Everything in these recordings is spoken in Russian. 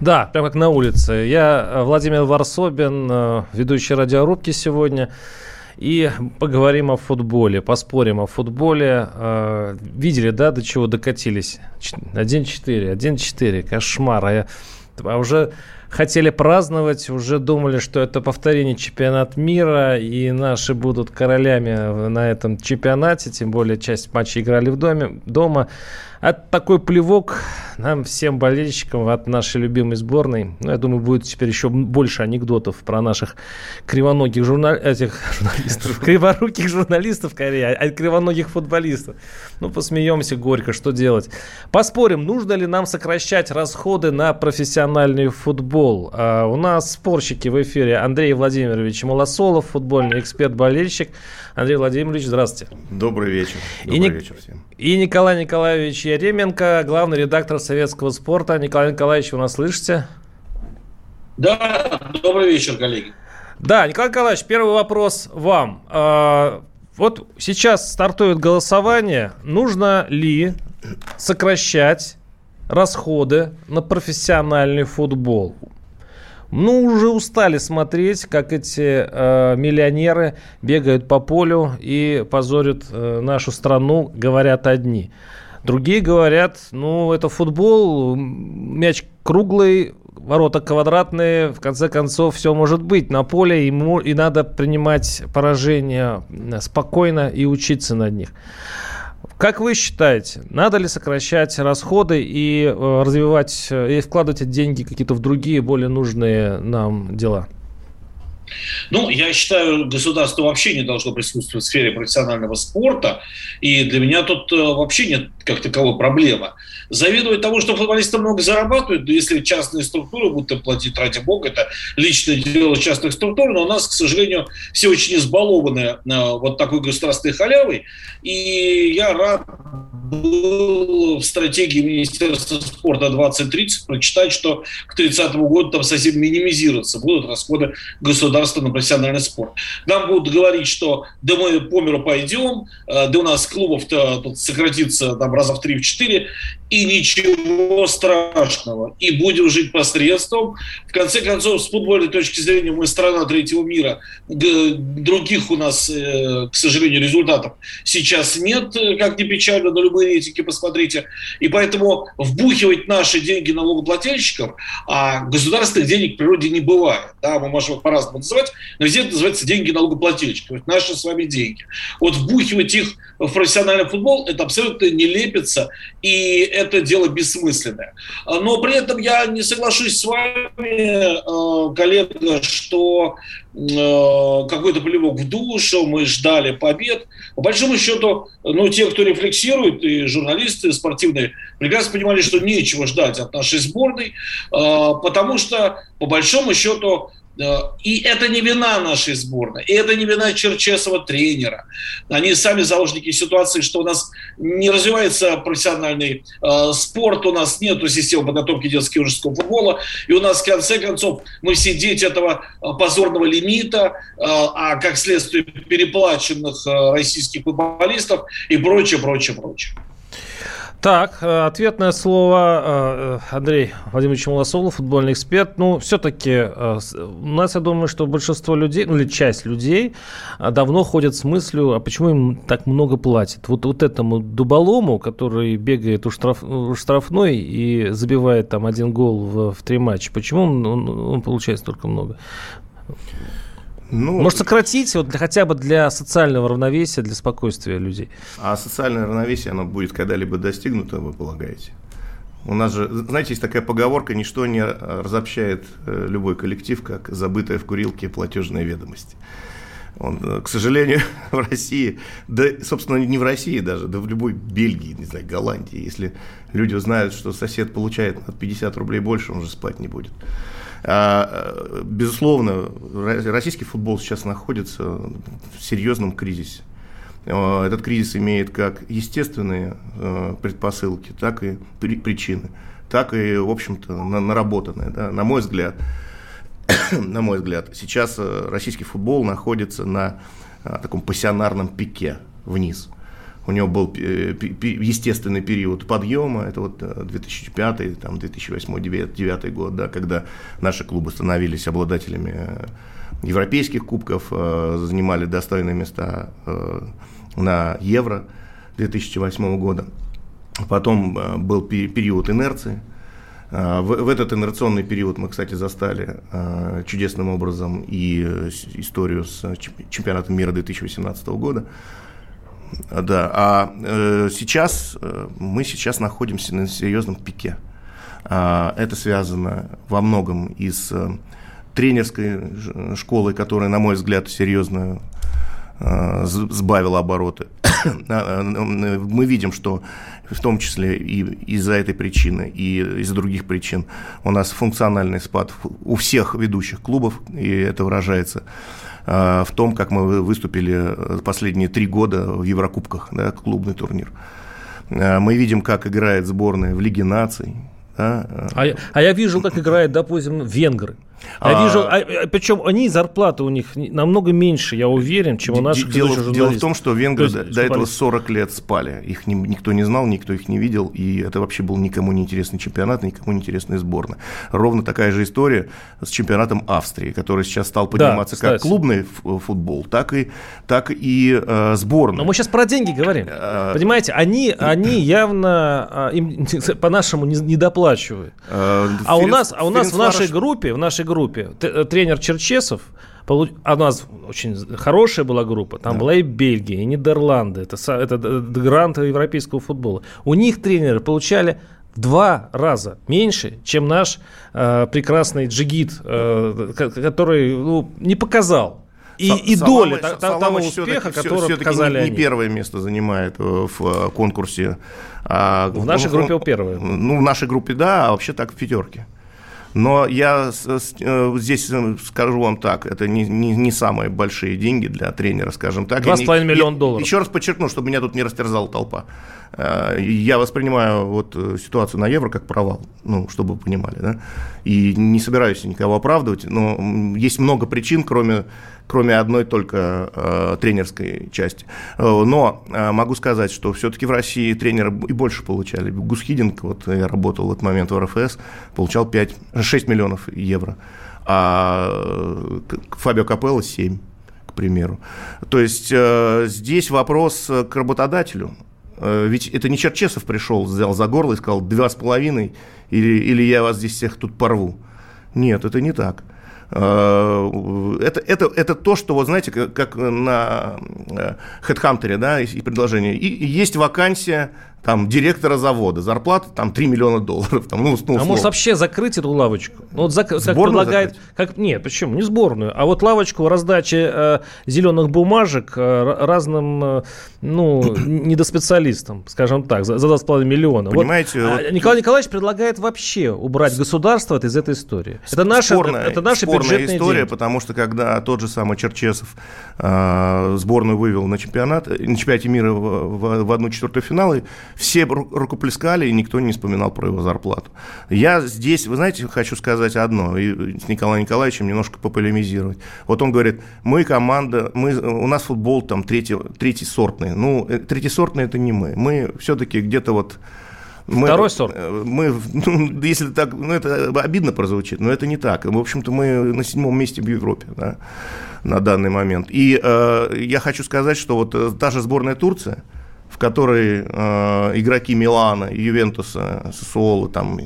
Да, прямо как на улице. Я э, Владимир Варсобин, э, ведущий радиорубки сегодня. И поговорим о футболе, поспорим о футболе. Э, видели, да, до чего докатились? 1-4, 1-4, кошмар. А, я, а уже хотели праздновать, уже думали, что это повторение чемпионат мира, и наши будут королями на этом чемпионате, тем более часть матчей играли в доме, дома. А такой плевок нам, всем болельщикам от нашей любимой сборной. Ну, я думаю, будет теперь еще больше анекдотов про наших кривоногих журнал... этих журналистов. Криворуких журналистов, скорее, а кривоногих футболистов. Ну, посмеемся горько, что делать. Поспорим, нужно ли нам сокращать расходы на профессиональный футбол. А у нас спорщики в эфире Андрей Владимирович Малосолов, футбольный эксперт-болельщик. Андрей Владимирович, здравствуйте. Добрый вечер. Добрый и вечер всем. И Николай Николаевич Еременко, главный редактор советского спорта. Николай Николаевич, вы нас слышите? Да, добрый вечер, коллеги. Да, Николай Николаевич, первый вопрос вам. А, вот сейчас стартует голосование. Нужно ли сокращать расходы на профессиональный футбол? Ну, уже устали смотреть, как эти э, миллионеры бегают по полю и позорят э, нашу страну, говорят одни. Другие говорят, ну, это футбол, мяч круглый, ворота квадратные, в конце концов, все может быть на поле, ему и надо принимать поражения спокойно и учиться над них. Как вы считаете, надо ли сокращать расходы и э, развивать, э, и вкладывать деньги какие-то в другие, более нужные нам дела? Ну, я считаю, государство вообще не должно присутствовать в сфере профессионального спорта, и для меня тут э, вообще нет как таковой проблемы. Завидовать тому, что футболисты много зарабатывают, да если частные структуры будут им платить, ради бога, это личное дело частных структур, но у нас, к сожалению, все очень избалованы э, вот такой государственной халявой, и я рад был в стратегии Министерства спорта 2030 прочитать, что к 30 году там совсем минимизироваться будут расходы государства на профессиональный спорт. Нам будут говорить, что да мы по миру пойдем, э, да у нас клубов-то тут сократится там раза в 3-4, и ничего страшного. И будем жить посредством. В конце концов, с футбольной точки зрения, мы страна третьего мира. Других у нас, э, к сожалению, результатов сейчас нет, э, как ни печально, на любые рейтинги посмотрите. И поэтому вбухивать наши деньги налогоплательщиков, а государственных денег в природе не бывает. Да, мы можем по-разному называть, но везде это называется деньги налогоплательщиков. Это наши с вами деньги. Вот вбухивать их в профессиональный футбол, это абсолютно не лепится. И это дело бессмысленное. Но при этом я не соглашусь с вами, э, коллега, что э, какой-то плевок в душу, мы ждали побед. По большому счету, ну, те, кто рефлексирует, и журналисты спортивные, прекрасно понимали, что нечего ждать от нашей сборной, э, потому что, по большому счету, и это не вина нашей сборной, и это не вина Черчесова тренера. Они сами заложники ситуации, что у нас не развивается профессиональный э, спорт, у нас нет системы подготовки детского и юношеского футбола, и у нас, в конце концов, мы все дети этого э, позорного лимита, э, а как следствие переплаченных э, российских футболистов и прочее, прочее, прочее. Так, э, ответное слово э, Андрей Владимирович Малосолов, футбольный эксперт. Ну, все-таки э, у нас, я думаю, что большинство людей, ну или часть людей давно ходят с мыслью, а почему им так много платят? Вот, вот этому дуболому, который бегает у, штраф, у штрафной и забивает там один гол в, в три матча, почему он, он, он получает столько много? Ну, Может, сократить вот для, хотя бы для социального равновесия, для спокойствия людей? А социальное равновесие, оно будет когда-либо достигнуто, вы полагаете? У нас же, знаете, есть такая поговорка, ничто не разобщает э, любой коллектив, как забытая в курилке платежная ведомость. Он, э, к сожалению, в России, да, собственно, не в России даже, да в любой Бельгии, не знаю, Голландии, если люди узнают, что сосед получает от 50 рублей больше, он же спать не будет. А, безусловно, российский футбол сейчас находится в серьезном кризисе. Этот кризис имеет как естественные предпосылки, так и причины, так и, в общем-то, наработанные. Да? На мой взгляд, на мой взгляд, сейчас российский футбол находится на таком пассионарном пике вниз – у него был э, естественный период подъема, это вот 2005, э, там, 2008-2009 год, да, когда наши клубы становились обладателями э, европейских кубков, занимали достойные места на Евро 2008 года. Потом был период инерции. В этот инерционный период мы, кстати, застали чудесным образом и историю с чемпионатом мира 2018 года, да, а э, сейчас э, мы сейчас находимся на серьезном пике. А, это связано во многом и с э, тренерской школой, которая, на мой взгляд, серьезно э, сбавила обороты. А, мы видим, что в том числе и из-за этой причины, и из-за других причин у нас функциональный спад у всех ведущих клубов, и это выражается Э, в том, как мы выступили э, последние три года в Еврокубках, да, клубный турнир. Э, мы видим, как играет сборная в Лиге наций. Да. А, а я вижу, как играет, допустим, венгры. Я а... вижу, а, а, причем они зарплаты у них намного меньше, я уверен, чем у наших дело, дело в том, что венгры есть, до, до этого 40 лет спали. Их не, никто не знал, никто их не видел, и это вообще был никому не интересный чемпионат, никому не интересная сборная. Ровно такая же история с чемпионатом Австрии, который сейчас стал подниматься да, как клубный футбол, так и, так и э, сборная. Но мы сейчас про деньги говорим. А... Понимаете, они, они явно а, им по-нашему не, не доплачивают. А, а у нас, а у нас в нашей группе, в нашей группе э, тренер Черчесов, а у нас очень хорошая была группа, там да. была и Бельгия, и Нидерланды, это, это грант европейского футбола. У них тренеры получали в два раза меньше, чем наш э, прекрасный джигит, э, который ну, не показал и, и доля того успеха, который показали не, они. не первое место занимает э, в конкурсе. А, в нашей группе он первое. Ну, в нашей группе, да, а вообще так в пятерке. Но я э, здесь э, скажу вам так, это не, не, не самые большие деньги для тренера, скажем так. 2,5 миллиона долларов. Еще раз подчеркну, чтобы меня тут не растерзала толпа. Э, я воспринимаю вот ситуацию на Евро как провал, ну, чтобы вы понимали, да, и не собираюсь никого оправдывать, но есть много причин, кроме кроме одной только э, тренерской части. Э, но э, могу сказать, что все-таки в России тренеры и больше получали. Гусхидинг, вот я работал в этот момент в РФС, получал 5, 6 миллионов евро, а э, Фабио Капелло 7 к примеру. То есть э, здесь вопрос к работодателю. Э, ведь это не Черчесов пришел, взял за горло и сказал, два с половиной, или, или я вас здесь всех тут порву. Нет, это не так. Э, это, это, это то, что, вот знаете, как, на HeadHunter, э, да, и предложение. И есть вакансия там директора завода, зарплата там 3 миллиона долларов. Там, ну, ну, а может вообще закрыть эту лавочку? Ну, вот зак, как предлагает, как, нет, почему, не сборную, а вот лавочку раздачи э, зеленых бумажек э, разным, э, ну, недоспециалистам, скажем так, за, за 2,5 миллиона. Понимаете? Вот, вот... Николай Николаевич предлагает вообще убрать государство из этой истории. Это наша, спорная, это наша спорная история, деньги. потому что когда тот же самый Черчесов э, сборную вывел на чемпионат, на чемпионате мира в, в, в одну четвертую финала, все рукоплескали, и никто не вспоминал про его зарплату. Я здесь, вы знаете, хочу сказать одно, и с Николаем Николаевичем немножко пополемизировать. Вот он говорит, мы команда, мы, у нас футбол там третий, третий сортный. Ну, э, третий сортный это не мы. Мы все-таки где-то вот мы, Второй сорт. Э, мы, ну, если так, ну, это обидно прозвучит, но это не так. В общем-то, мы на седьмом месте в Европе, да, на данный момент. И э, я хочу сказать, что вот э, та же сборная Турция, в которой э, игроки Милана, Ювентуса, Сосуолы, там,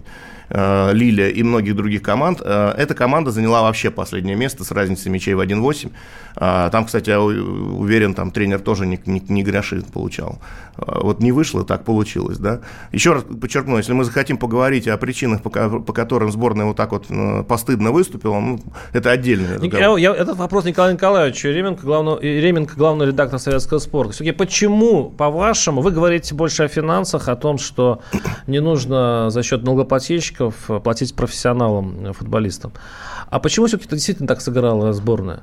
э, Лилия и многих других команд, э, эта команда заняла вообще последнее место с разницей мячей в 1-8. А, там, кстати, я уверен, там тренер тоже не, не, не гроши получал. Вот не вышло, так получилось, да. Еще раз подчеркну, если мы захотим поговорить о причинах, по, по которым сборная вот так вот э, постыдно выступила, ну, это отдельный разговор. Я, я, этот вопрос Николаю Николаевичу Ременко, главного, Ременко, главный редактор советского спорта. Все-таки почему, по-вашему, вы говорите больше о финансах, о том, что не нужно за счет налогоплательщиков болельщиков платить профессионалам, футболистам. А почему все-таки действительно так сыграла сборная?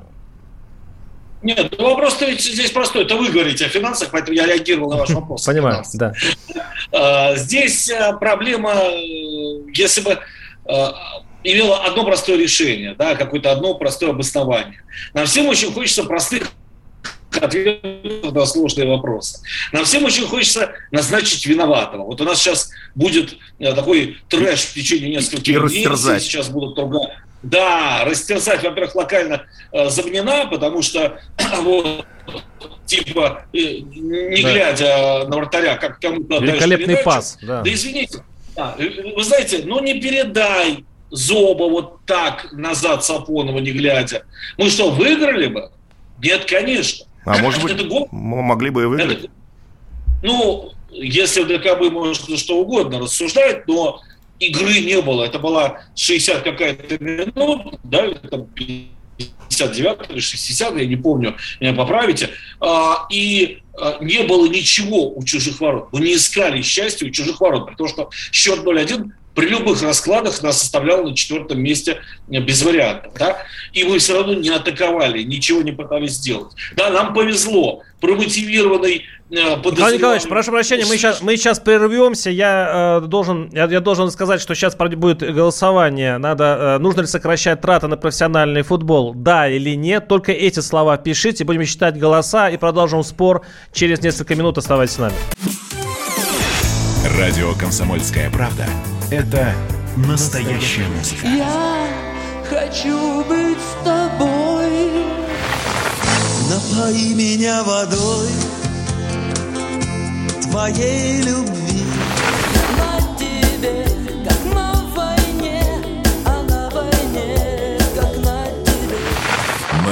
Нет, ну вопрос-то ведь здесь простой. Это вы говорите о финансах, поэтому я реагировал на ваш вопрос. Понимаю, да. А, здесь э, проблема, э, если бы э, имела одно простое решение, да, какое-то одно простое обоснование. Нам всем очень хочется простых ответов на сложные вопросы. Нам всем очень хочется назначить виноватого. Вот у нас сейчас будет такой трэш в течение нескольких дней. Сейчас будут ругать да, растерзать, во-первых, локально э, Забнина, потому что вот, типа, э, не да. глядя на вратаря, как кому-то Великолепный пас. Да. да извините, да, э, вы знаете, ну не передай Зоба вот так назад Сапонова, не глядя. Мы что, выиграли бы? Нет, конечно. А может быть, гол... могли бы и выиграть? Это, ну, если в ДКБ можно что угодно рассуждать, но игры не было. Это была 60 какая-то минут, да, там 59 или 60, я не помню, меня поправите. А, и а, не было ничего у чужих ворот. Мы не искали счастья у чужих ворот, потому что счет 0-1 при любых раскладах нас составлял на четвертом месте без вариантов. Да? И мы все равно не атаковали, ничего не пытались сделать. Да, нам повезло. Промотивированный э, Николай Николаевич, прошу прощения, мы сейчас, мы сейчас прервемся. Я, э, должен, я, я должен сказать, что сейчас будет голосование. Надо, э, нужно ли сокращать траты на профессиональный футбол? Да или нет? Только эти слова пишите. Будем считать голоса и продолжим спор через несколько минут. Оставайтесь с нами. Радио «Комсомольская правда» — это настоящая музыка. Я хочу быть с тобой. Напои меня водой твоей любви.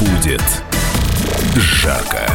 Будет жарко.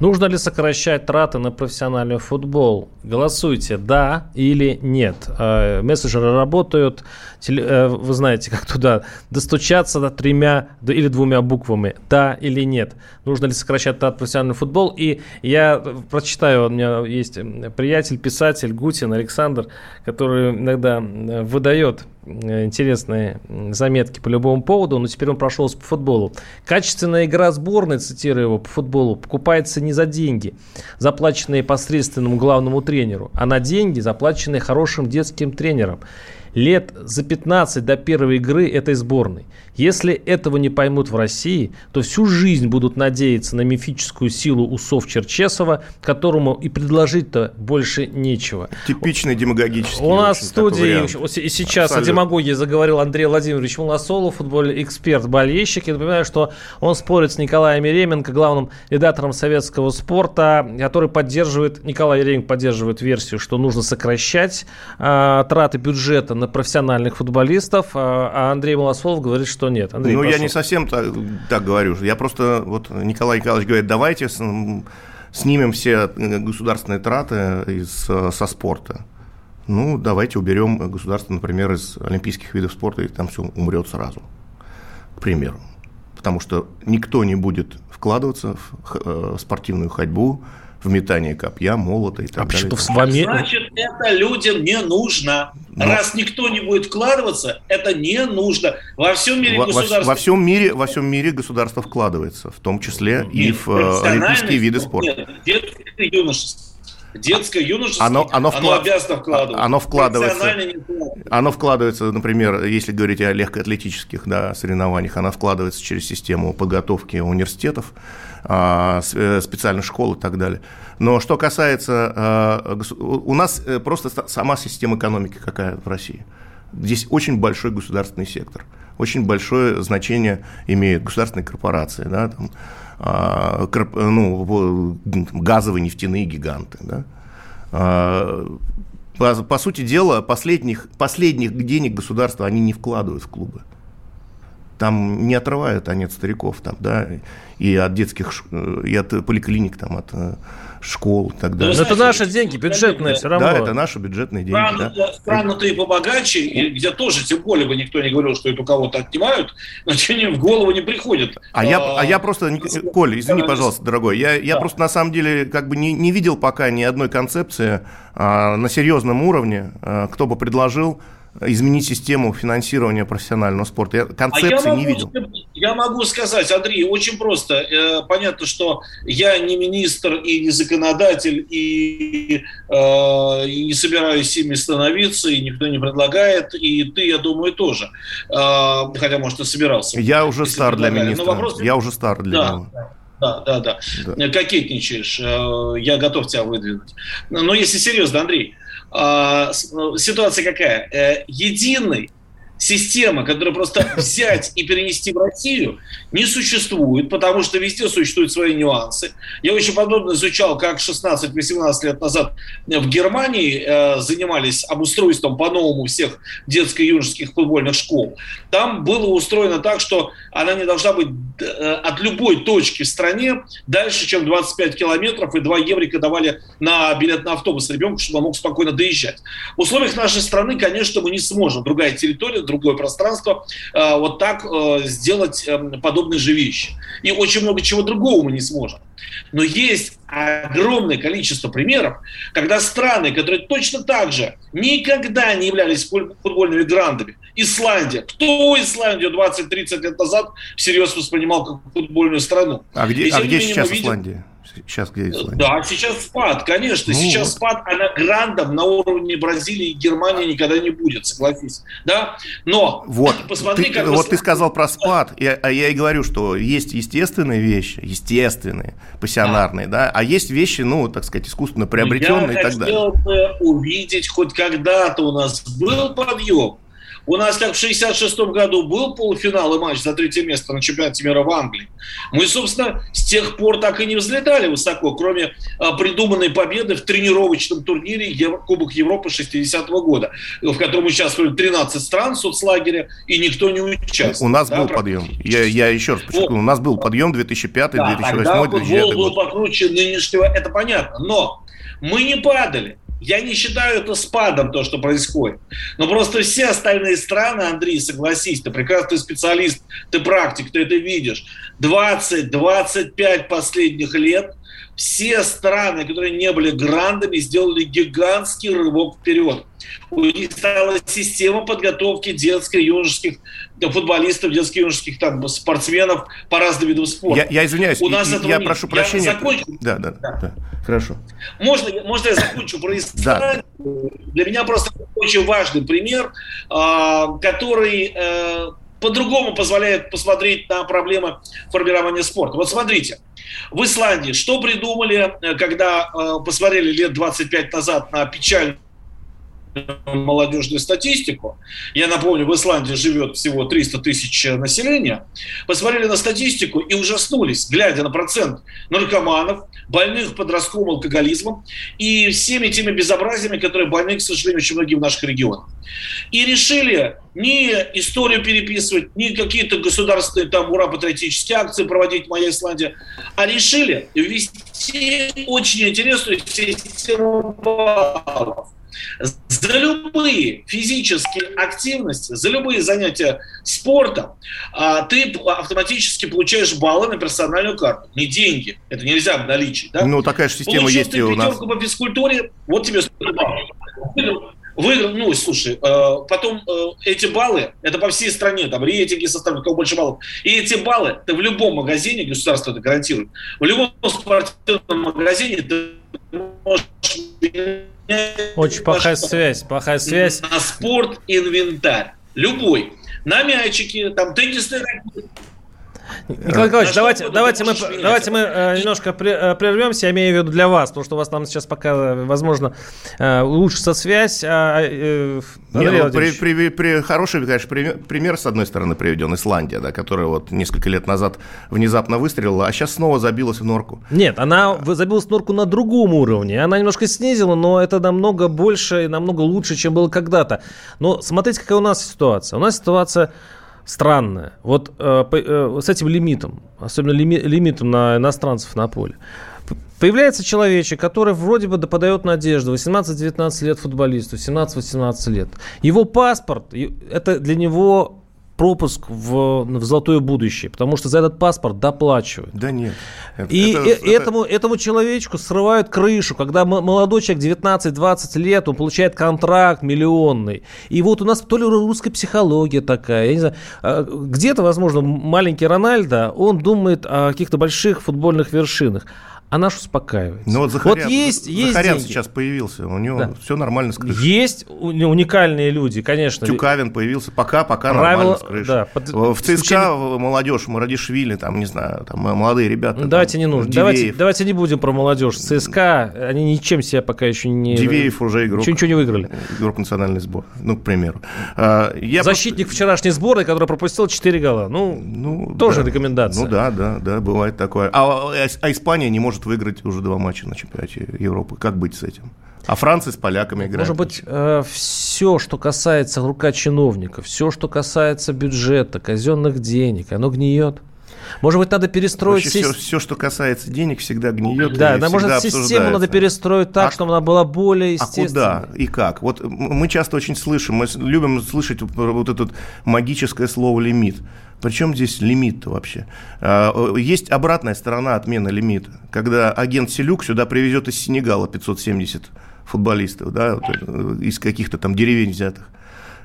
Нужно ли сокращать траты на профессиональный футбол? Голосуйте «да» или «нет». Э, мессенджеры работают. Э, вы знаете, как туда достучаться до тремя или двумя буквами «да» или «нет». Нужно ли сокращать траты на профессиональный футбол? И я прочитаю, у меня есть приятель, писатель Гутин Александр, который иногда выдает интересные заметки по любому поводу, но теперь он прошелся по футболу. Качественная игра сборной, цитирую его, по футболу, покупается не за деньги, заплаченные посредственному главному тренеру, а на деньги, заплаченные хорошим детским тренером лет за 15 до первой игры этой сборной. Если этого не поймут в России, то всю жизнь будут надеяться на мифическую силу усов Черчесова, которому и предложить-то больше нечего. Типичный демагогический. У нас в студии и сейчас Абсолютно. о демагогии заговорил Андрей Владимирович Молосолов, футбольный эксперт, болельщик. Я напоминаю, что он спорит с Николаем Еременко, главным редактором советского спорта, который поддерживает, Николай Еременко поддерживает версию, что нужно сокращать э, траты бюджета на профессиональных футболистов, а, а Андрей Молосолов говорит, что нет. Андрей, ну, прошу. я не совсем так, так говорю. Я просто, вот Николай Николаевич говорит, давайте снимем все государственные траты из, со спорта. Ну, давайте уберем государство, например, из олимпийских видов спорта, и там все умрет сразу, к примеру. Потому что никто не будет вкладываться в э, спортивную ходьбу, в метание копья, молота и так а далее. Что в вами... Значит, это людям не нужно. Но... Раз никто не будет вкладываться, это не нужно. Во всем мире во, государство... Во, всем мире, во всем мире государство вкладывается, в том числе нет, и в э, олимпийские виды спорта. Нет, детское юношество. Детское юношество, оно, оно, вклад... оно обязано вкладываться. Оно вкладывается, оно вкладывается, например, если говорить о легкоатлетических да, соревнованиях, оно вкладывается через систему подготовки университетов, специальных школ и так далее. Но что касается... А, у нас э, просто сама система экономики какая в России. Здесь очень большой государственный сектор. Очень большое значение имеют государственные корпорации, да, там, а, ну, газовые нефтяные гиганты. Да. По, по сути дела, последних, последних денег государства они не вкладывают в клубы. Там не отрывают они от стариков, там, да, и от детских, э, и от поликлиник, там, от э, школ и так Да далее. Но это наши деньги, бюджетные все равно. Да, это наши бюджетные деньги. Страны, да. страны-то и побогаче, и где тоже, тем более бы никто не говорил, что это у кого-то отнимают, но тем не менее в голову не приходит. А я, а я просто, Ник- Коль, извини, пожалуйста, дорогой, я, я Да. просто на самом деле как бы не, не видел пока ни одной концепции а, на серьезном уровне, а, кто бы предложил изменить систему финансирования профессионального спорта. Я А я концепции не видел. я могу сказать, Андрей, очень просто. Э, Понятно, что я не министр и не законодатель, и, э, и не собираюсь ими становиться, и никто не предлагает, и ты, я думаю, тоже. Э, Хотя, может, и собирался. Я уже стар для министра. вопрос- Я уже стар для Да, него. да, да, да. Да. Кокетничаешь, я готов тебя выдвинуть. Но если серьезно, Андрей, ситуация какая? Э, Системы, которую просто взять и перенести в Россию, не существует, потому что везде существуют свои нюансы. Я очень подробно изучал, как 16-18 лет назад в Германии э, занимались обустройством по-новому всех детско-юношеских футбольных школ. Там было устроено так, что она не должна быть э, от любой точки в стране дальше, чем 25 километров, и 2 еврика давали на билет на автобус ребенку, чтобы он мог спокойно доезжать. В условиях нашей страны, конечно, мы не сможем, другая территория, другое пространство, э, вот так э, сделать э, подобные же вещи. И очень много чего другого мы не сможем. Но есть огромное количество примеров, когда страны, которые точно так же никогда не являлись фу- футбольными грандами, Исландия, кто Исландию 20-30 лет назад всерьез воспринимал как футбольную страну? А где, а где сейчас видим- Исландия? Сейчас где Исландия? Да, сейчас спад, конечно. Ну сейчас вот. спад, она грандом на уровне Бразилии и Германии никогда не будет, согласись. Да? Но Вот, посмотри, ты, как вот ты сказал про спад, и- а я и говорю, что есть естественные вещи, естественные, пассионарные, да, а есть вещи, ну, так сказать, искусственно приобретенные Я и так далее. хотел бы увидеть, хоть когда-то у нас был подъем. У нас, как в 66 году, был полуфинал и матч за третье место на чемпионате мира в Англии. Мы, собственно, с тех пор так и не взлетали высоко, кроме а, придуманной победы в тренировочном турнире Кубок Европы 60-го года, в котором участвовали 13 стран соцлагеря, и никто не участвовал. У нас Да, был подъем. Я, я еще раз подчеркну, у нас был подъем 2005, Да, 2008, тогда футбол 2009 был год. покруче нынешнего, это понятно. Но мы не падали. Я не считаю это спадом, то, что происходит. Но просто все остальные страны, Андрей, согласись, ты прекрасный специалист, ты практик, ты это видишь. 20-25 последних лет все страны, которые не были грандами, сделали гигантский рывок вперед. У них стала система подготовки детско-юношеских футболистов, детско-юношеских там, спортсменов по разным видам спорта. Я, я извиняюсь, У нас и- этого я нет. прошу Я прощения. закончу. Да, да, Да. да. Хорошо. Можно, можно я закончу про Исландию? Для меня просто очень важный пример, а, который э, по-другому позволяет посмотреть на проблемы формирования спорта. Вот смотрите, в Исландии что придумали, э, когда э, посмотрели лет 25 назад на печальную молодежную статистику. Я напомню, в Исландии живет всего 300 тысяч населения. Посмотрели на статистику и ужаснулись, глядя на процент наркоманов, больных подростковым алкоголизмом и всеми теми безобразиями, которые больны, к сожалению, очень многие в наших регионах. И решили не историю переписывать, не какие-то государственные там ура-патриотические акции проводить «Моя Исландия», а решили ввести очень интересную систему баллов за любые физические активности, за любые занятия спортом, а, ты автоматически получаешь баллы на персональную карту. Не деньги. Это нельзя обналичить. Да? Ну, такая же система Получил есть и у нас. по физкультуре, вот тебе 100 баллов. Выиграл- ну, слушай, э, потом э, эти баллы, это по всей стране, там рейтинги составляют, кого больше баллов. И эти баллы ты в любом магазине, государство это гарантирует, в любом спортивном магазине ты можешь Очень плохая связь, плохая связь. На спорт инвентарь. Любой. На мячики, там теннисные ракетки. Николай Николаевич, давайте, давайте, мы, давайте мы э, немножко э, прервемся, я имею в виду для вас, потому что у вас там сейчас пока, э, возможно, э, улучшится связь. А, э, Андрей ну, при, при- при- хороший, конечно, пример, пример, с одной стороны, приведен Исландия, да, которая вот несколько лет назад внезапно выстрелила, а сейчас снова забилась в норку. Нет, она забилась в норку на другом уровне. Она немножко снизила, но это намного больше и намного лучше, чем было когда-то. Но смотрите, какая у нас ситуация. У нас ситуация странная. Вот э, э, с этим лимитом, особенно лими- лимитом на иностранцев на поле. Появляется человечек, который вроде бы подает надежду. 18-19 лет футболисту, 17-18 лет. Его паспорт, это для него пропуск в, в золотое будущее, потому что за этот паспорт доплачивают. Да нет. Это- И это- э- это- этому, этому человечку срывают крышу, когда молодой человек 19-20 лет, он получает контракт миллионный. И вот у нас то ли русская психология такая, я не знаю, а, где-то, возможно, маленький Рональдо, он думает о каких-то больших футбольных вершинах. А наш успокаивается. Ну вот Захарян, есть, есть Захарян деньги. сейчас появился, у него Да. все нормально с крышей. Есть у- уникальные люди, конечно. Тюкавин появился, пока, пока Правила, нормально с крышей. да, под- в ЦСКА исключение- молодежь, Марадишвили, там, не знаю, там молодые ребята. Ну, там, давайте не нужно. Давайте, Дивеев. давайте не будем про молодежь. ЦСКА, они ничем себя пока еще не... Дивеев уже игрок. Ничего, ничего не выиграли. Игрок национальный сбор, ну, к примеру. А, я Защитник вчерашней сборной, который пропустил 4 гола. Ну, просто- ну, тоже да. рекомендация. Ну да, да, да, бывает такое. А, а- а Испания не может выиграть уже два матча на чемпионате Европы. Как быть с этим? А Франция с поляками играет. Может быть, все, что касается рука чиновников, все, что касается бюджета, казенных денег, оно гниет. Может быть, надо перестроить все, систему. что касается денег, всегда гниет. Да, да, может, систему надо перестроить так, А- чтобы она была более А естественной. куда и как? Вот мы часто очень слышим, мы любим слышать вот это магическое слово лимит. Причем здесь лимит-то вообще? А, Есть обратная сторона отмены лимита, когда агент Селюк сюда привезет из Сенегала 570 футболистов, да, вот, э, из каких-то там деревень взятых.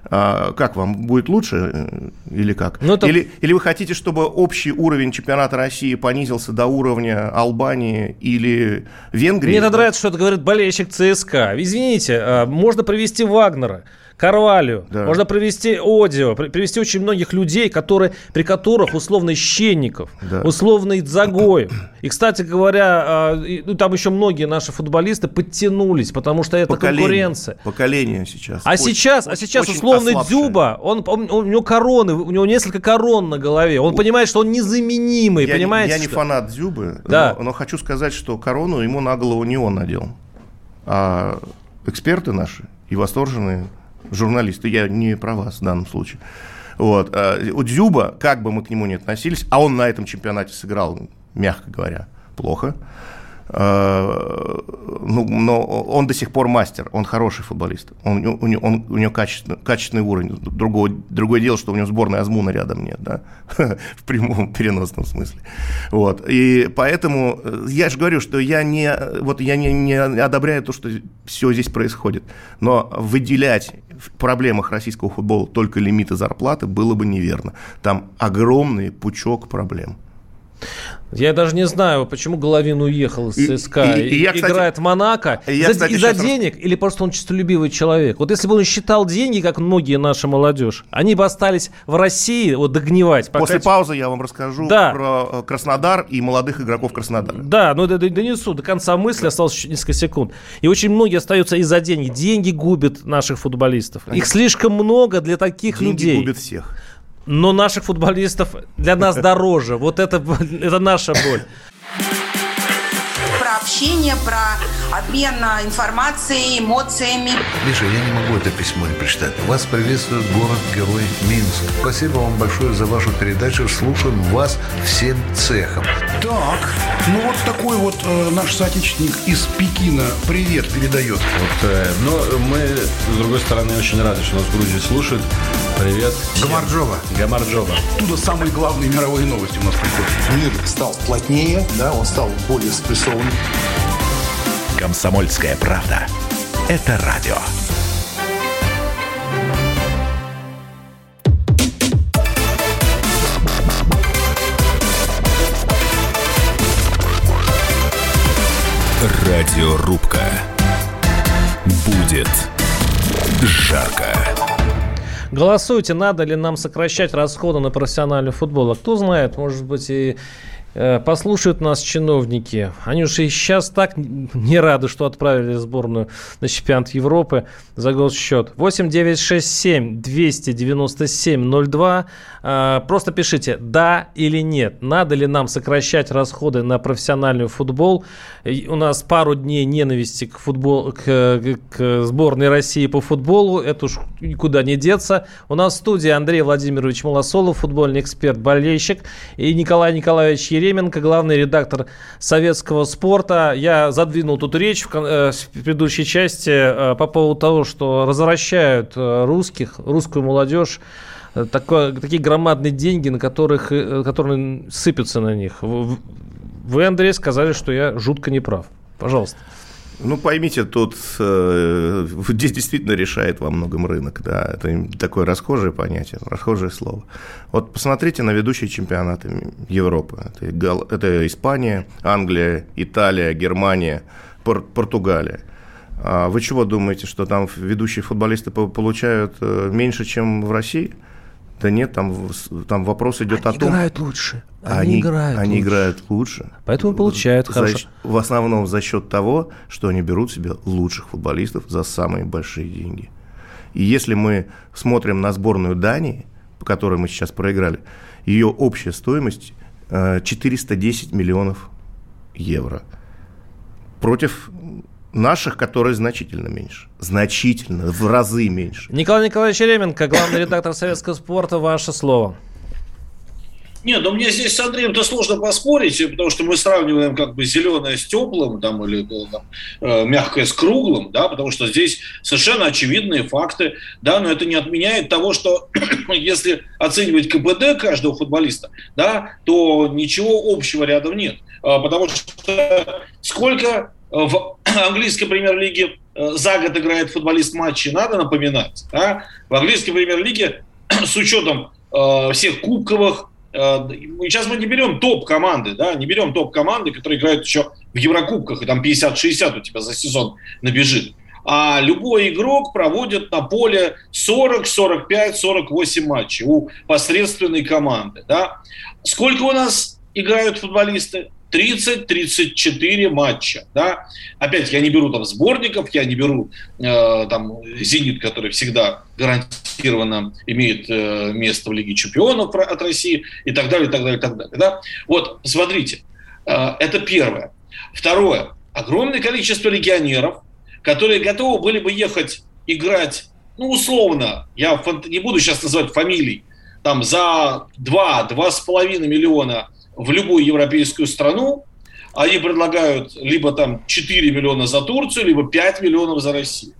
А как вам будет лучше э, или как? Ну, это- или, или вы хотите, чтобы общий уровень чемпионата России понизился до уровня Албании или Венгрии? Мне Да? нравится, что это говорит болельщик ЦСКА. Извините, а, можно привести Вагнера. Карвалю, Да. можно привести Одио, при- привести очень многих людей, которые, при которых условно Щенников, Да. условно Идзагоев. И, кстати говоря, а, ну, там еще многие наши футболисты подтянулись, потому что это Поколение. конкуренция. Поколение сейчас. А Очень- сейчас, а сейчас очень условный ослабшее. Дзюба, он, он- у него короны, у него несколько корон на голове. Он понимает, что он незаменимый, Я, не- понимаете? я не что- фанат Дзюбы, Да. но, но хочу сказать, что корону ему на голову не он надел. А эксперты наши и восторженные журналисты, я не про вас в данном случае. Вот. а, У Дзюба, как бы мы к нему ни относились, а он на этом чемпионате сыграл, мягко говоря, плохо. А, ну, но он до сих пор мастер, он хороший футболист, он, у, него, он- у него качественный, качественный уровень. Другое, другое дело, что у него сборной Азмуна рядом нет, да, в прямом переносном смысле. Вот. И поэтому э, я же говорю, что я не, вот я не, не одобряю то, что все здесь происходит, но выделять в проблемах российского футбола только лимиты зарплаты было бы неверно. Там огромный пучок проблем. Я даже не знаю, почему Головин уехал из ЦСКА и- и, и я, кстати- играет в Монако. и я, из-за кстати, денег или просто он честолюбивый человек? Вот если бы он считал деньги, как многие наша молодежь, они бы остались в России вот догнивать. пока- После паузы я вам расскажу Да. про э, Краснодар и молодых игроков Краснодара. Да, д- донесу до конца мысли, осталось еще несколько секунд. И очень многие остаются из-за денег. Деньги губят наших футболистов. Их слишком много для таких Деньги людей. губят всех. Но наших футболистов для нас дороже. Вот это, это наша боль. про общение, про обмен а, информацией, эмоциями. Миша, я не могу это письмо не прочитать. Вас приветствует город-герой Минск. Спасибо вам большое за вашу передачу. Слушаем вас всем цехом. Так, ну вот такой вот э, наш соотечественник из Пекина привет передает. Вот, э, но мы, с другой стороны, очень рады, что нас в Грузии слушают. Привет. всем. Гамарджоба. Гамарджоба. Оттуда самые главные мировые новости у нас приходят. Мир стал плотнее, да, он стал более спрессованным. Комсомольская правда. Это радио. Радиорубка. Будет жарко. Голосуйте, надо ли нам сокращать расходы на профессиональный футбол. А кто знает, может быть, и послушают нас чиновники. Они уж и сейчас так не рады, что отправили сборную на чемпионат Европы за госсчет. 8 9 6 7 297 02. Э, Просто пишите «да» или «нет». Надо ли нам сокращать расходы на профессиональный футбол? У нас пару дней ненависти к, футбол, к, к сборной России по футболу. Это уж никуда не деться. У нас в студии Андрей Владимирович Малосолов, футбольный эксперт, болельщик, и Николай Николаевич Еременко, главный редактор советского спорта. Я задвинул тут речь в, э, в предыдущей части э, по поводу того, что возвращают э, русских, русскую молодежь такое, такие громадные деньги, на которых, которые сыпятся на них. Вы, Андрей, сказали, что я жутко не прав. Пожалуйста. Ну, поймите, тут э, здесь действительно решает во многом рынок, да, это такое расхожее понятие, расхожее слово. Вот посмотрите на ведущие чемпионаты Европы. Это, это Испания, Англия, Италия, Германия, Пор- Португалия. А вы чего думаете, что там ведущие футболисты по- получают э, меньше, чем в России? Да нет, там, там вопрос идет о том... играют лучше. Они, они играют лучше. Поэтому получают За- хорошо. в основном за счет того, что они берут себе лучших футболистов за самые большие деньги. И если мы смотрим на сборную Дании, по которой мы сейчас проиграли, ее общая стоимость э, 410 миллионов евро. Против наших, которые значительно меньше. Значительно, в разы меньше. Николай Николаевич Еременко, главный редактор советского спорта, ваше слово. Нет, ну мне здесь с Андреем-то сложно поспорить, потому что мы сравниваем как бы зеленое с теплым, там, или э, там, э, мягкое с круглым, да, потому что здесь совершенно очевидные факты, да, но это не отменяет того, что если оценивать КПД каждого футболиста, да, то ничего общего рядом нет, А, потому что сколько в английской премьер-лиге э, за год играет футболист матчи, надо напоминать, да? в английской премьер-лиге с учетом э, всех кубковых Э, Сейчас мы не берем топ-команды, да, не берем топ-команды, которые играют еще в Еврокубках, и там 50-60 у тебя за сезон набежит. А любой игрок проводит на поле 40, 45, 48 матчей у посредственной команды. Да. Сколько у нас играют футболисты? 30-34 матча. Да? Опять, я не беру там сборников, я не беру э, там «Зенит», который всегда гарантированно имеет э, место в Лиге чемпионов от России и так далее, и так далее, и так далее. Да? Вот, смотрите, э, это первое. Второе. Огромное количество легионеров, которые готовы были бы ехать играть, ну, условно, я не буду сейчас называть фамилий, там за 2-2,5 миллиона в любую европейскую страну, они предлагают либо там 4 миллиона за Турцию, либо 5 миллионов за Россию.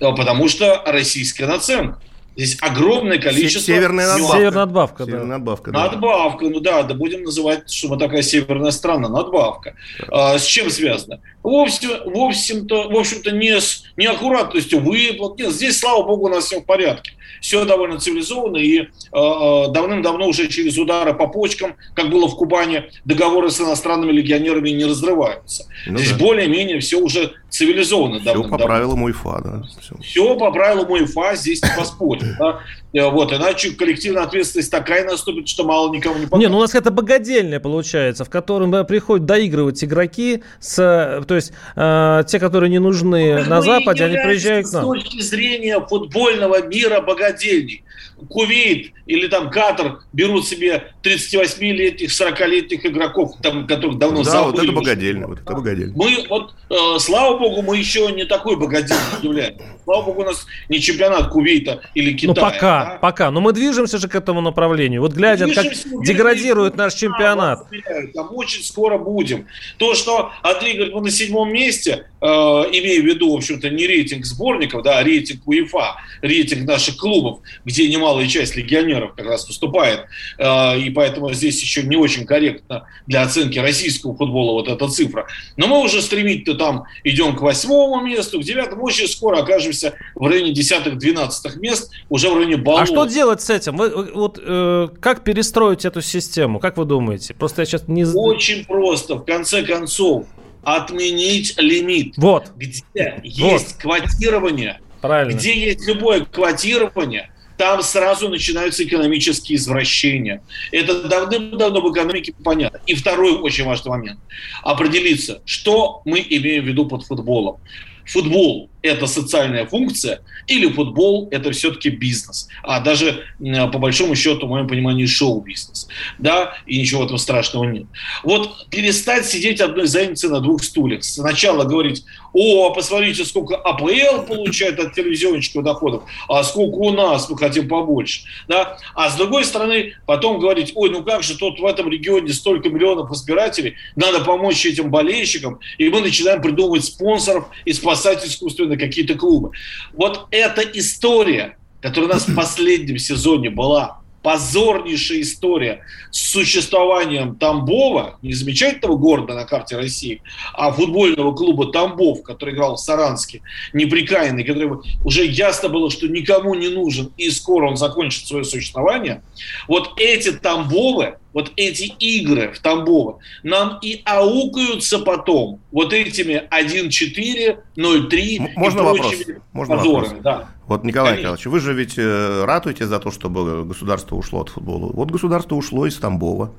А, Потому что российская наценка. Здесь огромное количество... Северная надбавка. Северная надбавка, да. Северная надбавка, да. Надбавка, ну да, да будем называть, что мы такая северная страна, надбавка. А, с чем связано? Вовсе, в общем-то, в общем-то не с неаккуратностью выплат. Нет, здесь, слава богу, у нас все в порядке. Все довольно цивилизованно и э, давным-давно уже через удары по почкам, как было в Кубани, договоры с иностранными легионерами не разрываются. Ну здесь да. более-менее все уже цивилизованно. Все по правилам УЕФА, да. Всё. все по правилам УЕФА, здесь не поспоришь. Да? Э, Вот, иначе коллективная ответственность такая наступит, что мало никому не покажет. Не, ну у нас это богадельня получается, в котором э, приходят доигрывать игроки, с, э, то есть э, те, которые не нужны на Вы Западе, они приезжают к С нам. точки зрения футбольного мира богадельней. Кувейт или там Катар берут себе 38-летних, 40-летних игроков, там, которых давно Да, забыли. вот это богадельно, вот это богадельно. Мы вот, э, слава богу, мы еще не такой богадельный являемся. Слава богу, у нас не чемпионат Кувейта или Китая. Ну пока, да. пока. Но мы движемся же к этому направлению. Вот глядя, как Движемся деградирует наш чемпионат. Там очень скоро будем. То, что Андрей говорит, мы на седьмом месте, имея в виду, в общем-то, не рейтинг сборников, да, а рейтинг УЕФА, рейтинг наших клубов, где немалая часть легионеров как раз выступает. Э, и поэтому здесь еще не очень корректно для оценки российского футбола вот эта цифра. Но мы уже стремительно там идем к восьмому месту, к девятому, очень скоро окажемся в районе десятых-двенадцатых мест, уже в районе баллов. А что делать с этим? Вы, вот как как перестроить эту систему? Как вы думаете? Просто я сейчас не... Очень просто, в конце концов, отменить лимит. Вот. Где есть квотирование, Правильно. где есть любое квотирование, там сразу начинаются экономические извращения. Это давным-давно в экономике понятно. И второй очень важный момент. Определиться, что мы имеем в виду под футболом. Футбол – это социальная функция или футбол – это все-таки бизнес. А даже, по большому счету, в моем понимании, шоу-бизнес. Да, и ничего в этом страшного нет. Вот перестать сидеть одной задницей на двух стульях. Сначала говорить, о, посмотрите, сколько АПЛ получает от телевизионщиков доходов, а сколько у нас, мы хотим побольше. Да? А с другой стороны, потом говорить, ой, ну как же тут в этом регионе столько миллионов избирателей, надо помочь этим болельщикам, и мы начинаем придумывать спонсоров и спасать искусственно какие-то клубы. Вот эта история, которая у нас в последнем сезоне была, позорнейшая история с существованием Тамбова, не замечательного города на карте России, а футбольного клуба Тамбов, который играл в Саранске, неприкаянный, который уже ясно было, что никому не нужен, и скоро он закончит свое существование. Вот эти Тамбовы, вот эти игры в Тамбово нам и аукаются потом вот этими 1-4, 0-3 Можно и вопрос? Можно позорами. вопрос? Да. Вот, Николай Конечно. Николаевич, вы же ведь э, ратуете за то, чтобы государство ушло от футбола. Вот государство ушло из Тамбова.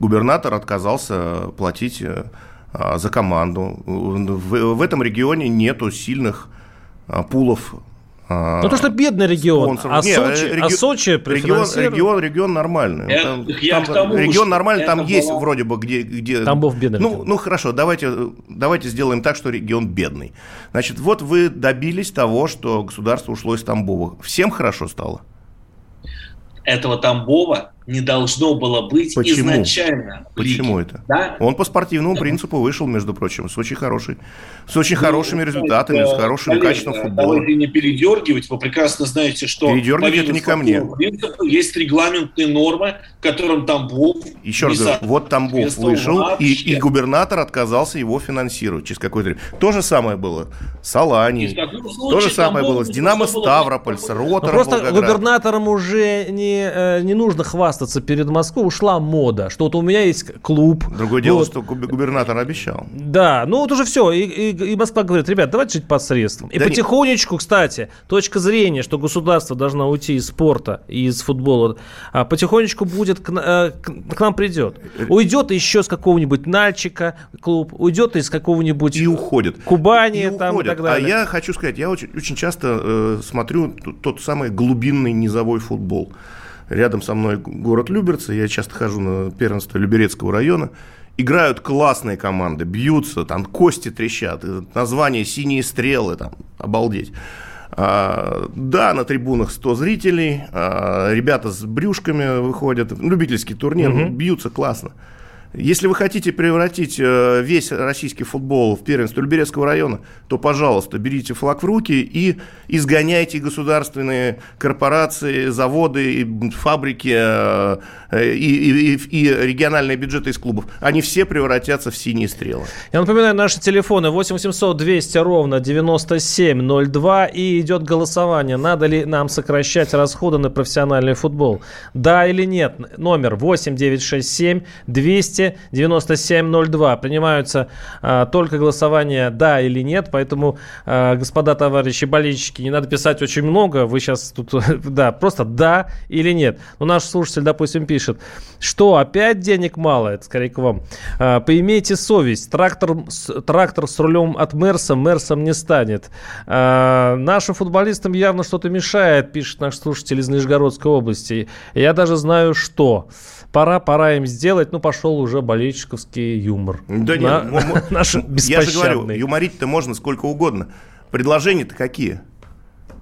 Губернатор отказался платить э, за команду. В, в этом регионе нету сильных а, пулов. А, Ну, то, что бедный регион, спонсоров. а Не, Сочи, э, а реги- Сочи регион, регион, регион нормальный. Я- Там- я там к тому, регион нормальный, там есть была- вроде бы где... где... Тамбов бедный Ну, регион. ну хорошо, давайте, давайте сделаем так, что регион бедный. Значит, вот вы добились того, что государство ушло из Тамбова. Всем хорошо стало? Этого Тамбова не должно было быть Почему? изначально. в лиге. Почему это? Да? Он по спортивному принципу вышел, между прочим, с очень хорошей, с очень Ну, хорошими результатами, с э, хорошим коллега, качеством футбола. Давайте не передергивать. Вы прекрасно знаете, что Передергивать это не ко мне. принципа есть регламентные нормы, которым Тамбов Еще раз говорю, вот Тамбов вышел, и, вообще. и губернатор отказался его финансировать через какое-то время. То же самое было с Аланией, то же самое Тамбову было с Динамо Ставрополь, с Ну, Ротором просто Волгоград. губернаторам уже не, э, не нужно хвастаться перед Москвой. Ушла мода, что вот у меня есть клуб. Другое дело, вот. что губ- губернатор обещал. Да, ну вот уже все. И, и- и Москва говорит, ребят, давайте жить посредством. И Да потихонечку, кстати, точка зрения, что государство должно уйти из спорта и из футбола, а, потихонечку будет к, э, к- к нам придет. Уйдет еще с какого-нибудь Нальчика клуб, уйдет из какого-нибудь И уходит. Кубани И там и уходят. так далее. А я хочу сказать, я очень, очень часто э, смотрю тот самый глубинный низовой футбол. Рядом со мной город Люберцы, я часто хожу на первенство Люберецкого района. Играют классные команды, бьются, там кости трещат, название «Синие стрелы», там, обалдеть. А, да, на трибунах 100 зрителей, а, ребята с брюшками выходят, любительский турнир, Мгм. бьются классно. Если вы хотите превратить э, весь российский футбол в первенство Люберецкого района, то, пожалуйста, берите флаг в руки и изгоняйте государственные корпорации, заводы, фабрики э, и, и- и- региональные бюджеты из клубов. Они все превратятся в синие стрелы. Я напоминаю, наши телефоны 8 800 200 ровно 9702 и идет голосование. Надо ли нам сокращать расходы на профессиональный футбол? Да или нет? Номер 8 967 200 9702. Принимаются а, только голосования да или нет, поэтому, а, господа товарищи болельщики, не надо писать очень много. Вы сейчас тут, да, просто да или нет. Но наш слушатель, допустим, пишет, что опять денег мало, это скорее к вам. А, поимейте совесть. Трактор, трактор с рулем от Мерса Мерсом не станет. А, нашим футболистам явно что-то мешает, пишет наш слушатель из Нижегородской области. Я даже знаю, что. Пора, пора им сделать. Ну, пошел уже болельщиковский юмор. Да На- нет, мо- мо- наш я же говорю, юморить-то можно сколько угодно. Предложения-то какие?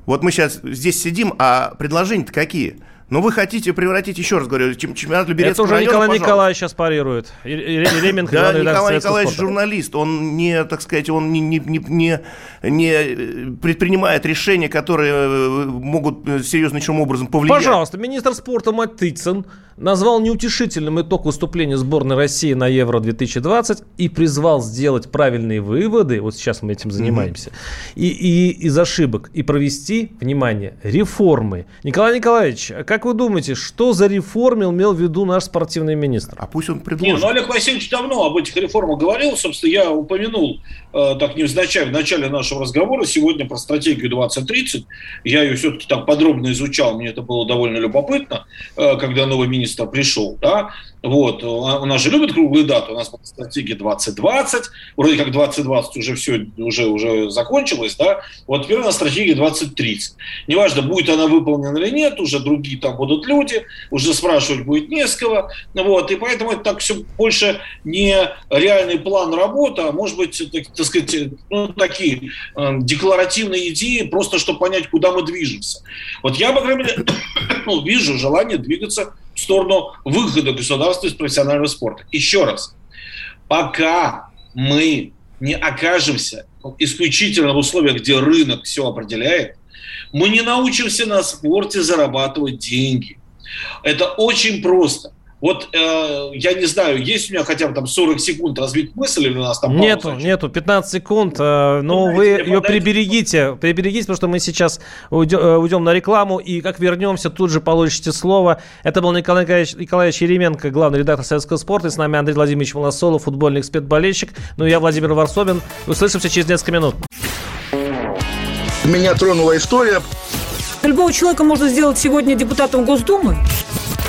Вот мы сейчас здесь сидим, а предложения-то какие? Но вы хотите превратить, еще раз говорю, чем- чемпионат Это Люберецкого уже района, Николай пожалуйста. Николаевич сейчас парирует. И- и- и Ременко, Да, Николай «Советского Николаевич спорта». журналист, он не, так сказать, он не, не, не, не, не предпринимает решения, которые э, могут э, серьезнейшим образом повлиять. Пожалуйста, министр спорта Матыцын назвал неутешительным итог выступления сборной России на Евро-2020 и призвал сделать правильные выводы, вот сейчас мы этим занимаемся, и, и из ошибок, и провести, внимание, реформы. Николай Николаевич, как Как вы думаете, что за реформы имел в виду наш спортивный министр? А пусть он Не, предложит. ну Олег Васильевич давно об этих реформах говорил. Собственно, я упомянул так невзначай в начале нашего разговора сегодня про стратегию 2030. Я ее все-таки там подробно изучал, мне это было довольно любопытно, э, когда новый министр пришел. Да? Вот. У нас же любят круглые даты. У нас была стратегия 2020. Вроде как 2020 уже все уже, уже закончилось. Да? Вот теперь у нас стратегия 2030. Неважно, будет она выполнена или нет, уже другие там будут люди, уже спрашивать будет не с кого. Вот. И поэтому это так все больше не реальный план работы, а может быть, так, так сказать, ну, такие э, декларативные идеи, просто чтобы понять, куда мы движемся. Вот я, по крайней мере, ну, вижу желание двигаться в сторону выхода государства из профессионального спорта. Еще раз, пока мы не окажемся исключительно в условиях, где рынок все определяет, мы не научимся на спорте зарабатывать деньги. Это очень просто. Вот э, я не знаю, есть у меня хотя бы там 40 секунд развить мысль или у нас там Нету, пауза? нету, 15 секунд, э, но Ну, вы дайте мне ее подать. приберегите, приберегите, потому что мы сейчас уйдем, э, уйдем на рекламу, и как вернемся, тут же получите слово. Это был Николай Николаевич, Николаевич Еременко, главный редактор советского спорта, и с нами Андрей Владимирович Волосолов, футбольный эксперт-болельщик, ну и я, Владимир Варсобин. Услышимся через несколько минут. Меня тронула история. Любого человека можно сделать сегодня депутатом Госдумы.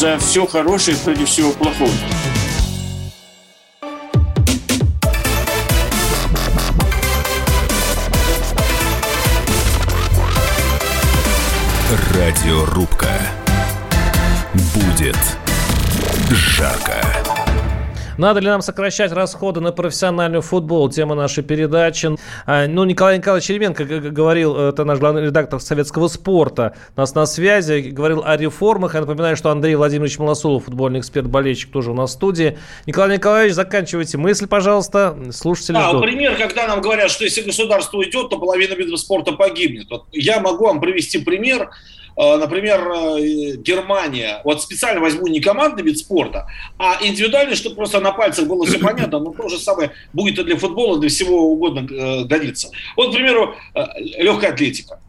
За все хорошее против всего плохого. Радиорубка. Будет жарко. Надо ли нам сокращать расходы на профессиональный футбол? Тема нашей передачи. А, Ну, Николай Николаевич Еременко говорил, это наш главный редактор советского спорта, нас на связи, говорил о реформах. Я напоминаю, что Андрей Владимирович Малосулов, футбольный эксперт-болельщик, тоже у нас в студии. Николай Николаевич, заканчивайте мысль, пожалуйста. Слушатели А, ждут. пример, когда нам говорят, что если государство уйдет, то половина видов спорта погибнет. Вот я могу вам привести пример. Э, Например, э, Германия. Вот специально возьму не командный вид спорта, а индивидуальный, чтобы просто на пальцах было все понятно. Но то же самое будет и для футбола, для всего угодно э, годится. Вот, к примеру, легкая атлетика.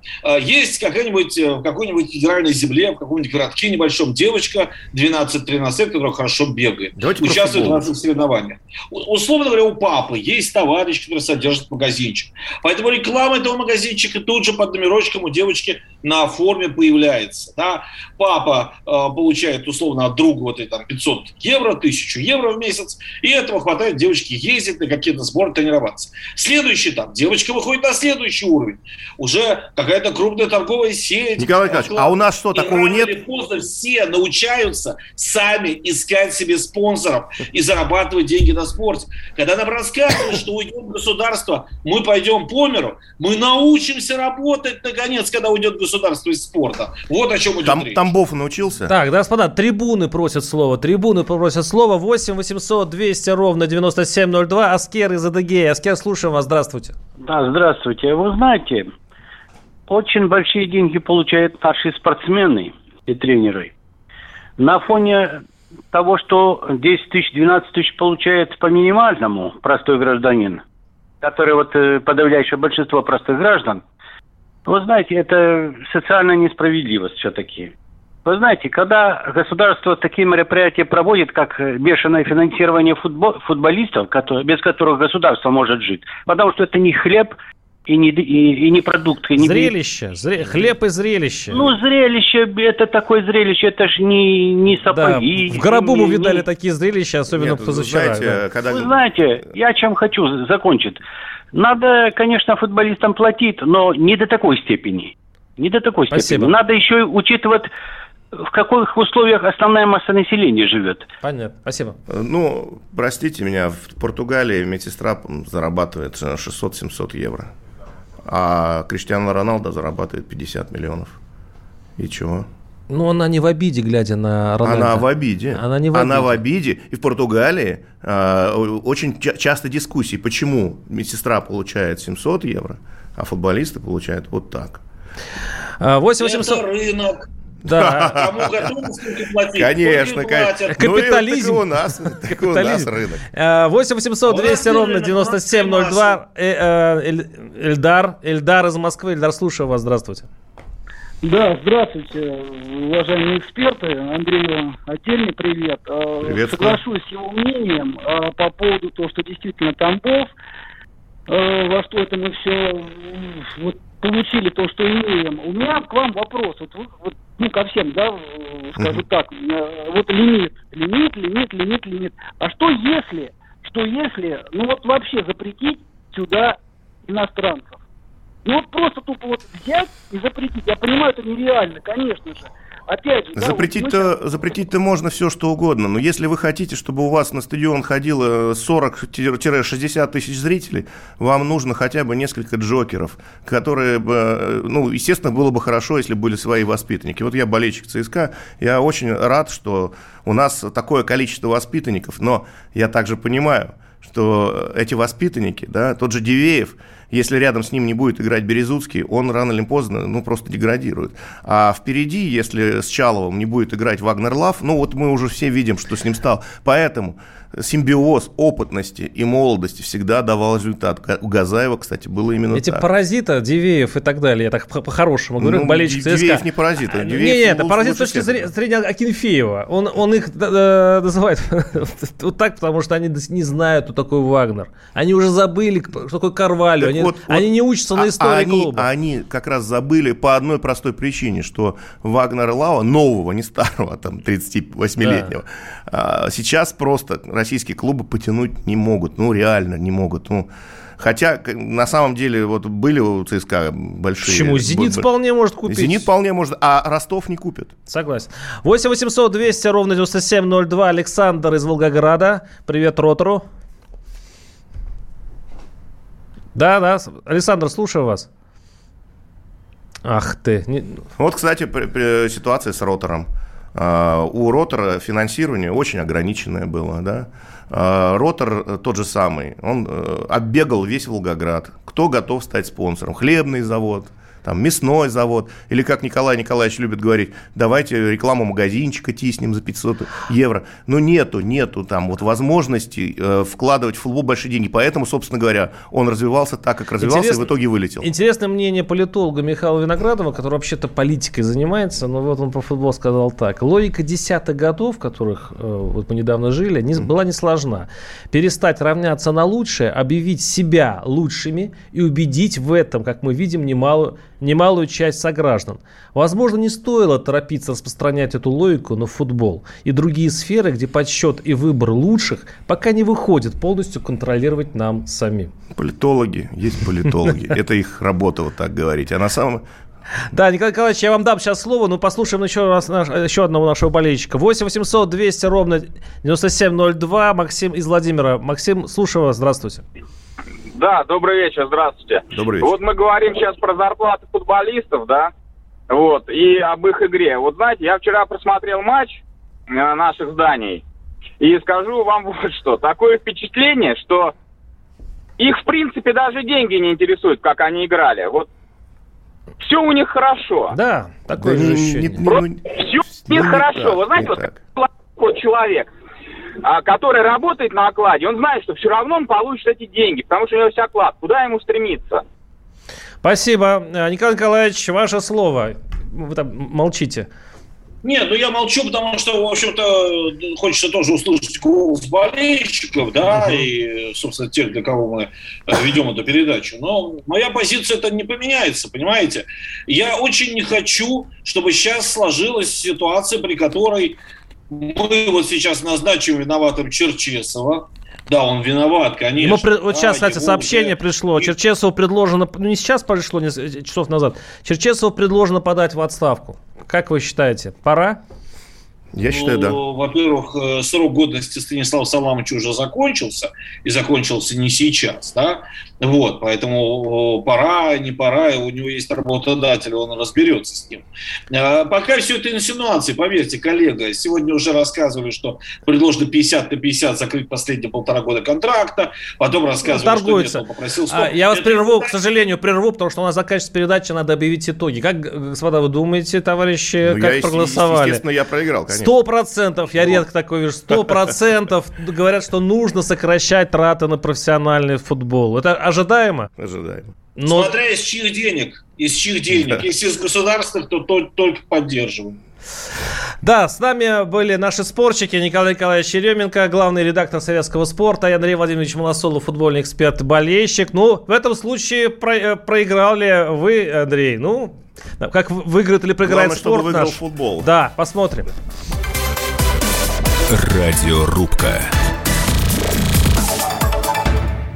Есть какая-нибудь, в какой-нибудь федеральной земле, в каком-нибудь городке небольшом девочка 12-13 лет, которая хорошо бегает. Давайте участвует в разных соревнованиях. Условно говоря, у папы есть товарищ, который содержит магазинчик. Поэтому реклама этого магазинчика тут же под номерочком у девочки на форме появляется. Да? Папа э, получает условно от друга вот эти там 500 евро, 1000 евро в месяц, и этого хватает девочке ездить на какие-то сборы тренироваться. Следующий этап. Девочка выходит на следующий уровень. Уже какая-то крупная торговая сеть. Николай Николаевич, а у нас что, И такого нет? или поздно все научаются сами искать себе спонсоров и зарабатывать деньги на спорте. Когда нам рассказывают, что уйдет государство, мы пойдем по миру, мы научимся работать, наконец, когда уйдет государство из спорта. Вот о чем идет Там, речь. Тамбов научился? Так, господа, трибуны просят слово. Трибуны просят слово. 8 800 200 ровно 9702. Аскер из Адыгея. Аскер, слушаем вас. Здравствуйте. Да, здравствуйте. Вы знаете, очень большие деньги получают наши спортсмены и тренеры. На фоне того, что 10 тысяч, 12 тысяч получает по минимальному простой гражданин, который вот э, подавляющее большинство простых граждан, вы знаете, это социальная несправедливость все-таки. Вы знаете, когда государство такие мероприятия проводит, как э, бешеное финансирование футбо- футболистов, которые- без которых государство может жить, потому что это не хлеб и не, и, и не продукт. и не Зрелище. зре- Хлеб и зрелище. Ну, зрелище, это такое зрелище, это ж не, не да, сапоги. в гробу мы видали не- такие зрелища, особенно Нет, позавчера. знаете, да. когда- Вы знаете, я чем хочу закончить. Надо, конечно, футболистам платить, но не до такой степени. Не до такой Спасибо. степени. Надо еще и учитывать, в каких условиях основная масса населения живет. Понятно. Спасибо. Э, Ну, простите меня, в Португалии медсестра зарабатывает э, 600-700 евро. А Криштиану Роналдо зарабатывает 50 миллионов. И чего? Ну, она не в обиде, глядя на Рональдо. Она в обиде. Она не в Она обиде. в обиде. И в Португалии а, очень ча- часто дискуссии, почему медсестра получает 700 евро, а футболисты получают вот так. А, 8 Это 800... рынок. Да. Кому готовы, сколько платить? Конечно, конечно. Ну и Капитализм. так и у нас, так и у нас Капитализм. рынок. А, 8 800 200 А у нас ровно рынок, 9702. Э, э, Эль- Эльдар. Эльдар из Москвы. Эльдар, слушаю вас. Здравствуйте. Да, здравствуйте, уважаемые эксперты. Андрею отдельный привет. Э, Приветствую. Соглашусь с его мнением э, по поводу того, что действительно Тамбов, э, во что это мы все вот, получили то, что имеем. У меня к вам вопрос. Вот, вы- вот, ну, ко всем, да, скажу так. Вот лимит, лимит, лимит, лимит, лимит. А что если, что если, ну вот вообще запретить сюда иностранцев? Ну вот просто тупо вот взять и запретить. Я понимаю, это нереально, конечно же. Опять же, да, вот мы Запретить-то, запретить-то можно все, что угодно, но если вы хотите, чтобы у вас на стадион ходило 40-60 тысяч зрителей, вам нужно хотя бы несколько джокеров, которые бы, э, ну, естественно, было бы хорошо, если были свои воспитанники. Вот я болельщик ЦСКА, я очень рад, что у нас такое количество воспитанников, но я также понимаю, что эти воспитанники, да, тот же Дивеев, если рядом с ним не будет играть Березуцкий, он рано или поздно, ну, просто деградирует. А впереди, если с Чаловым не будет играть Вагнер Лав, ну, вот мы уже все видим, что с ним стал. Поэтому симбиоз опытности и молодости всегда давал результат. У Газаева, кстати, было именно Эти так. паразиты, Дивеев и так далее, я так по- по-хорошему говорю, Ну, болельщик ЦСКА. Дивеев не паразит, а Дивеев не, это паразит с точки зрения, Акинфеева. Он, он их э, называет вот так, потому что они не знают, кто такой Вагнер. Они уже забыли, кто такой Карвалью. Так Они, вот, они вот, не учатся на а- истории они, клуба. они как раз забыли по одной простой причине, что Вагнера Лава, нового, не старого, там 38-летнего, а, сейчас просто российские клубы потянуть не могут. Ну, реально не могут. Ну, Хотя, на самом деле, вот были у ЦСКА большие... Почему? «Зенит» б- вполне может купить. «Зенит» вполне может, а Ростов не купит. Согласен. 8 800 200 ровно 9702. Александр из Волгограда. Привет Ротору. Да, да. Александр, слушаю вас. Ах ты. не- Вот, кстати, при- при- ситуация с ротором. А, У ротора финансирование очень ограниченное было, да. А, Ротор э, тот же самый, он э, оббегал весь Волгоград. Кто готов стать спонсором? Хлебный завод, там, мясной завод. Или, как Николай Николаевич любит говорить, давайте рекламу магазинчика тиснем за 500 евро. Но нету, нету там вот возможности э, вкладывать в футбол большие деньги. Поэтому, собственно говоря, он развивался так, как развивался, Интересно- и в итоге вылетел. Интересное мнение политолога Михаила Виноградова, который вообще-то политикой занимается, но вот он про футбол сказал так. Логика десятых годов, в которых э, вот мы недавно жили, не, была не сложна. Перестать равняться на лучшее, объявить себя лучшими и убедить в этом, как мы видим, немалую, немалую часть сограждан. Возможно, не стоило торопиться распространять эту логику на футбол и другие сферы, где подсчет и выбор лучших пока не выходит полностью контролировать нам самим. Политологи, есть политологи. Это их работа вот так говорить. А на самом... Да, Николай Николаевич, я вам дам сейчас слово, но послушаем еще, раз наш- еще одного нашего болельщика. 8 800 200 ровно 9702. Максим из Владимира. Максим, слушаю вас, здравствуйте. Да, добрый вечер, здравствуйте. Добрый вечер. Вот мы говорим сейчас про зарплаты футболистов, да, вот, и об их игре. Вот знаете, я вчера просмотрел матч э, наших зданий, и скажу вам вот что. Такое впечатление, что их, в принципе, даже деньги не интересуют, как они играли. Вот все у них хорошо. Да, такое Да же не- ощущение. не- Просто ну, все у ну, них не хорошо. так, Вы знаете, не вот так. человек, который работает на окладе, он знает, что все равно он получит эти деньги, потому что у него есть оклад. Куда ему стремиться? Спасибо. Э, Николай Николаевич, ваше слово. Вы там молчите. Нет, ну я молчу, потому что, в общем-то, хочется тоже услышать голос болельщиков, да, и, собственно, тех, для кого мы э, ведем эту передачу. Но моя позиция это не поменяется, понимаете? Я очень не хочу, чтобы сейчас сложилась ситуация, при которой мы вот сейчас назначим виноватым Черчесова. Да, он виноват, конечно. Ему пред- вот Да, сейчас, кстати, его сообщение уже- пришло. Черчесову предложено, ну не сейчас пришло, не с- часов назад. Черчесову предложено подать в отставку. Как вы считаете, пора? Я считаю, да. Ну, Во-первых, э, срок годности Станислава Саламовича уже закончился, и закончился не сейчас, да. Вот, поэтому пора, не пора, у него есть работодатель, он разберется с ним. А, пока все это инсинуации, поверьте, коллега. Сегодня уже рассказывали, что предложено 50 на 50 закрыть последние полтора года контракта. Потом рассказывали, Торгуется. что нет, он попросил А, стоп. я вас Это прерву, к сожалению, прерву, потому что у нас заканчивается передача, надо объявить итоги. Как, господа, вы думаете, товарищи, Ну, как я, проголосовали? Естественно, я проиграл, конечно. Сто процентов, я редко такое вижу, сто процентов говорят, что нужно сокращать траты на профессиональный футбол. Это ожидаемо? Ожидаемо. Но... Смотря из чьих денег, из чьих денег. Если из государственных, то, то- только поддерживаем. Да, с нами были наши спорщики Николай Николаевич Еременко, главный редактор советского спорта, и Андрей Владимирович Малосолов, футбольный эксперт, болельщик. Ну, в этом случае про- э, проиграли вы, Андрей. Ну, как выиграет или проиграет Главное, чтобы спорт выиграл наш. футбол. Да, посмотрим. Радиорубка.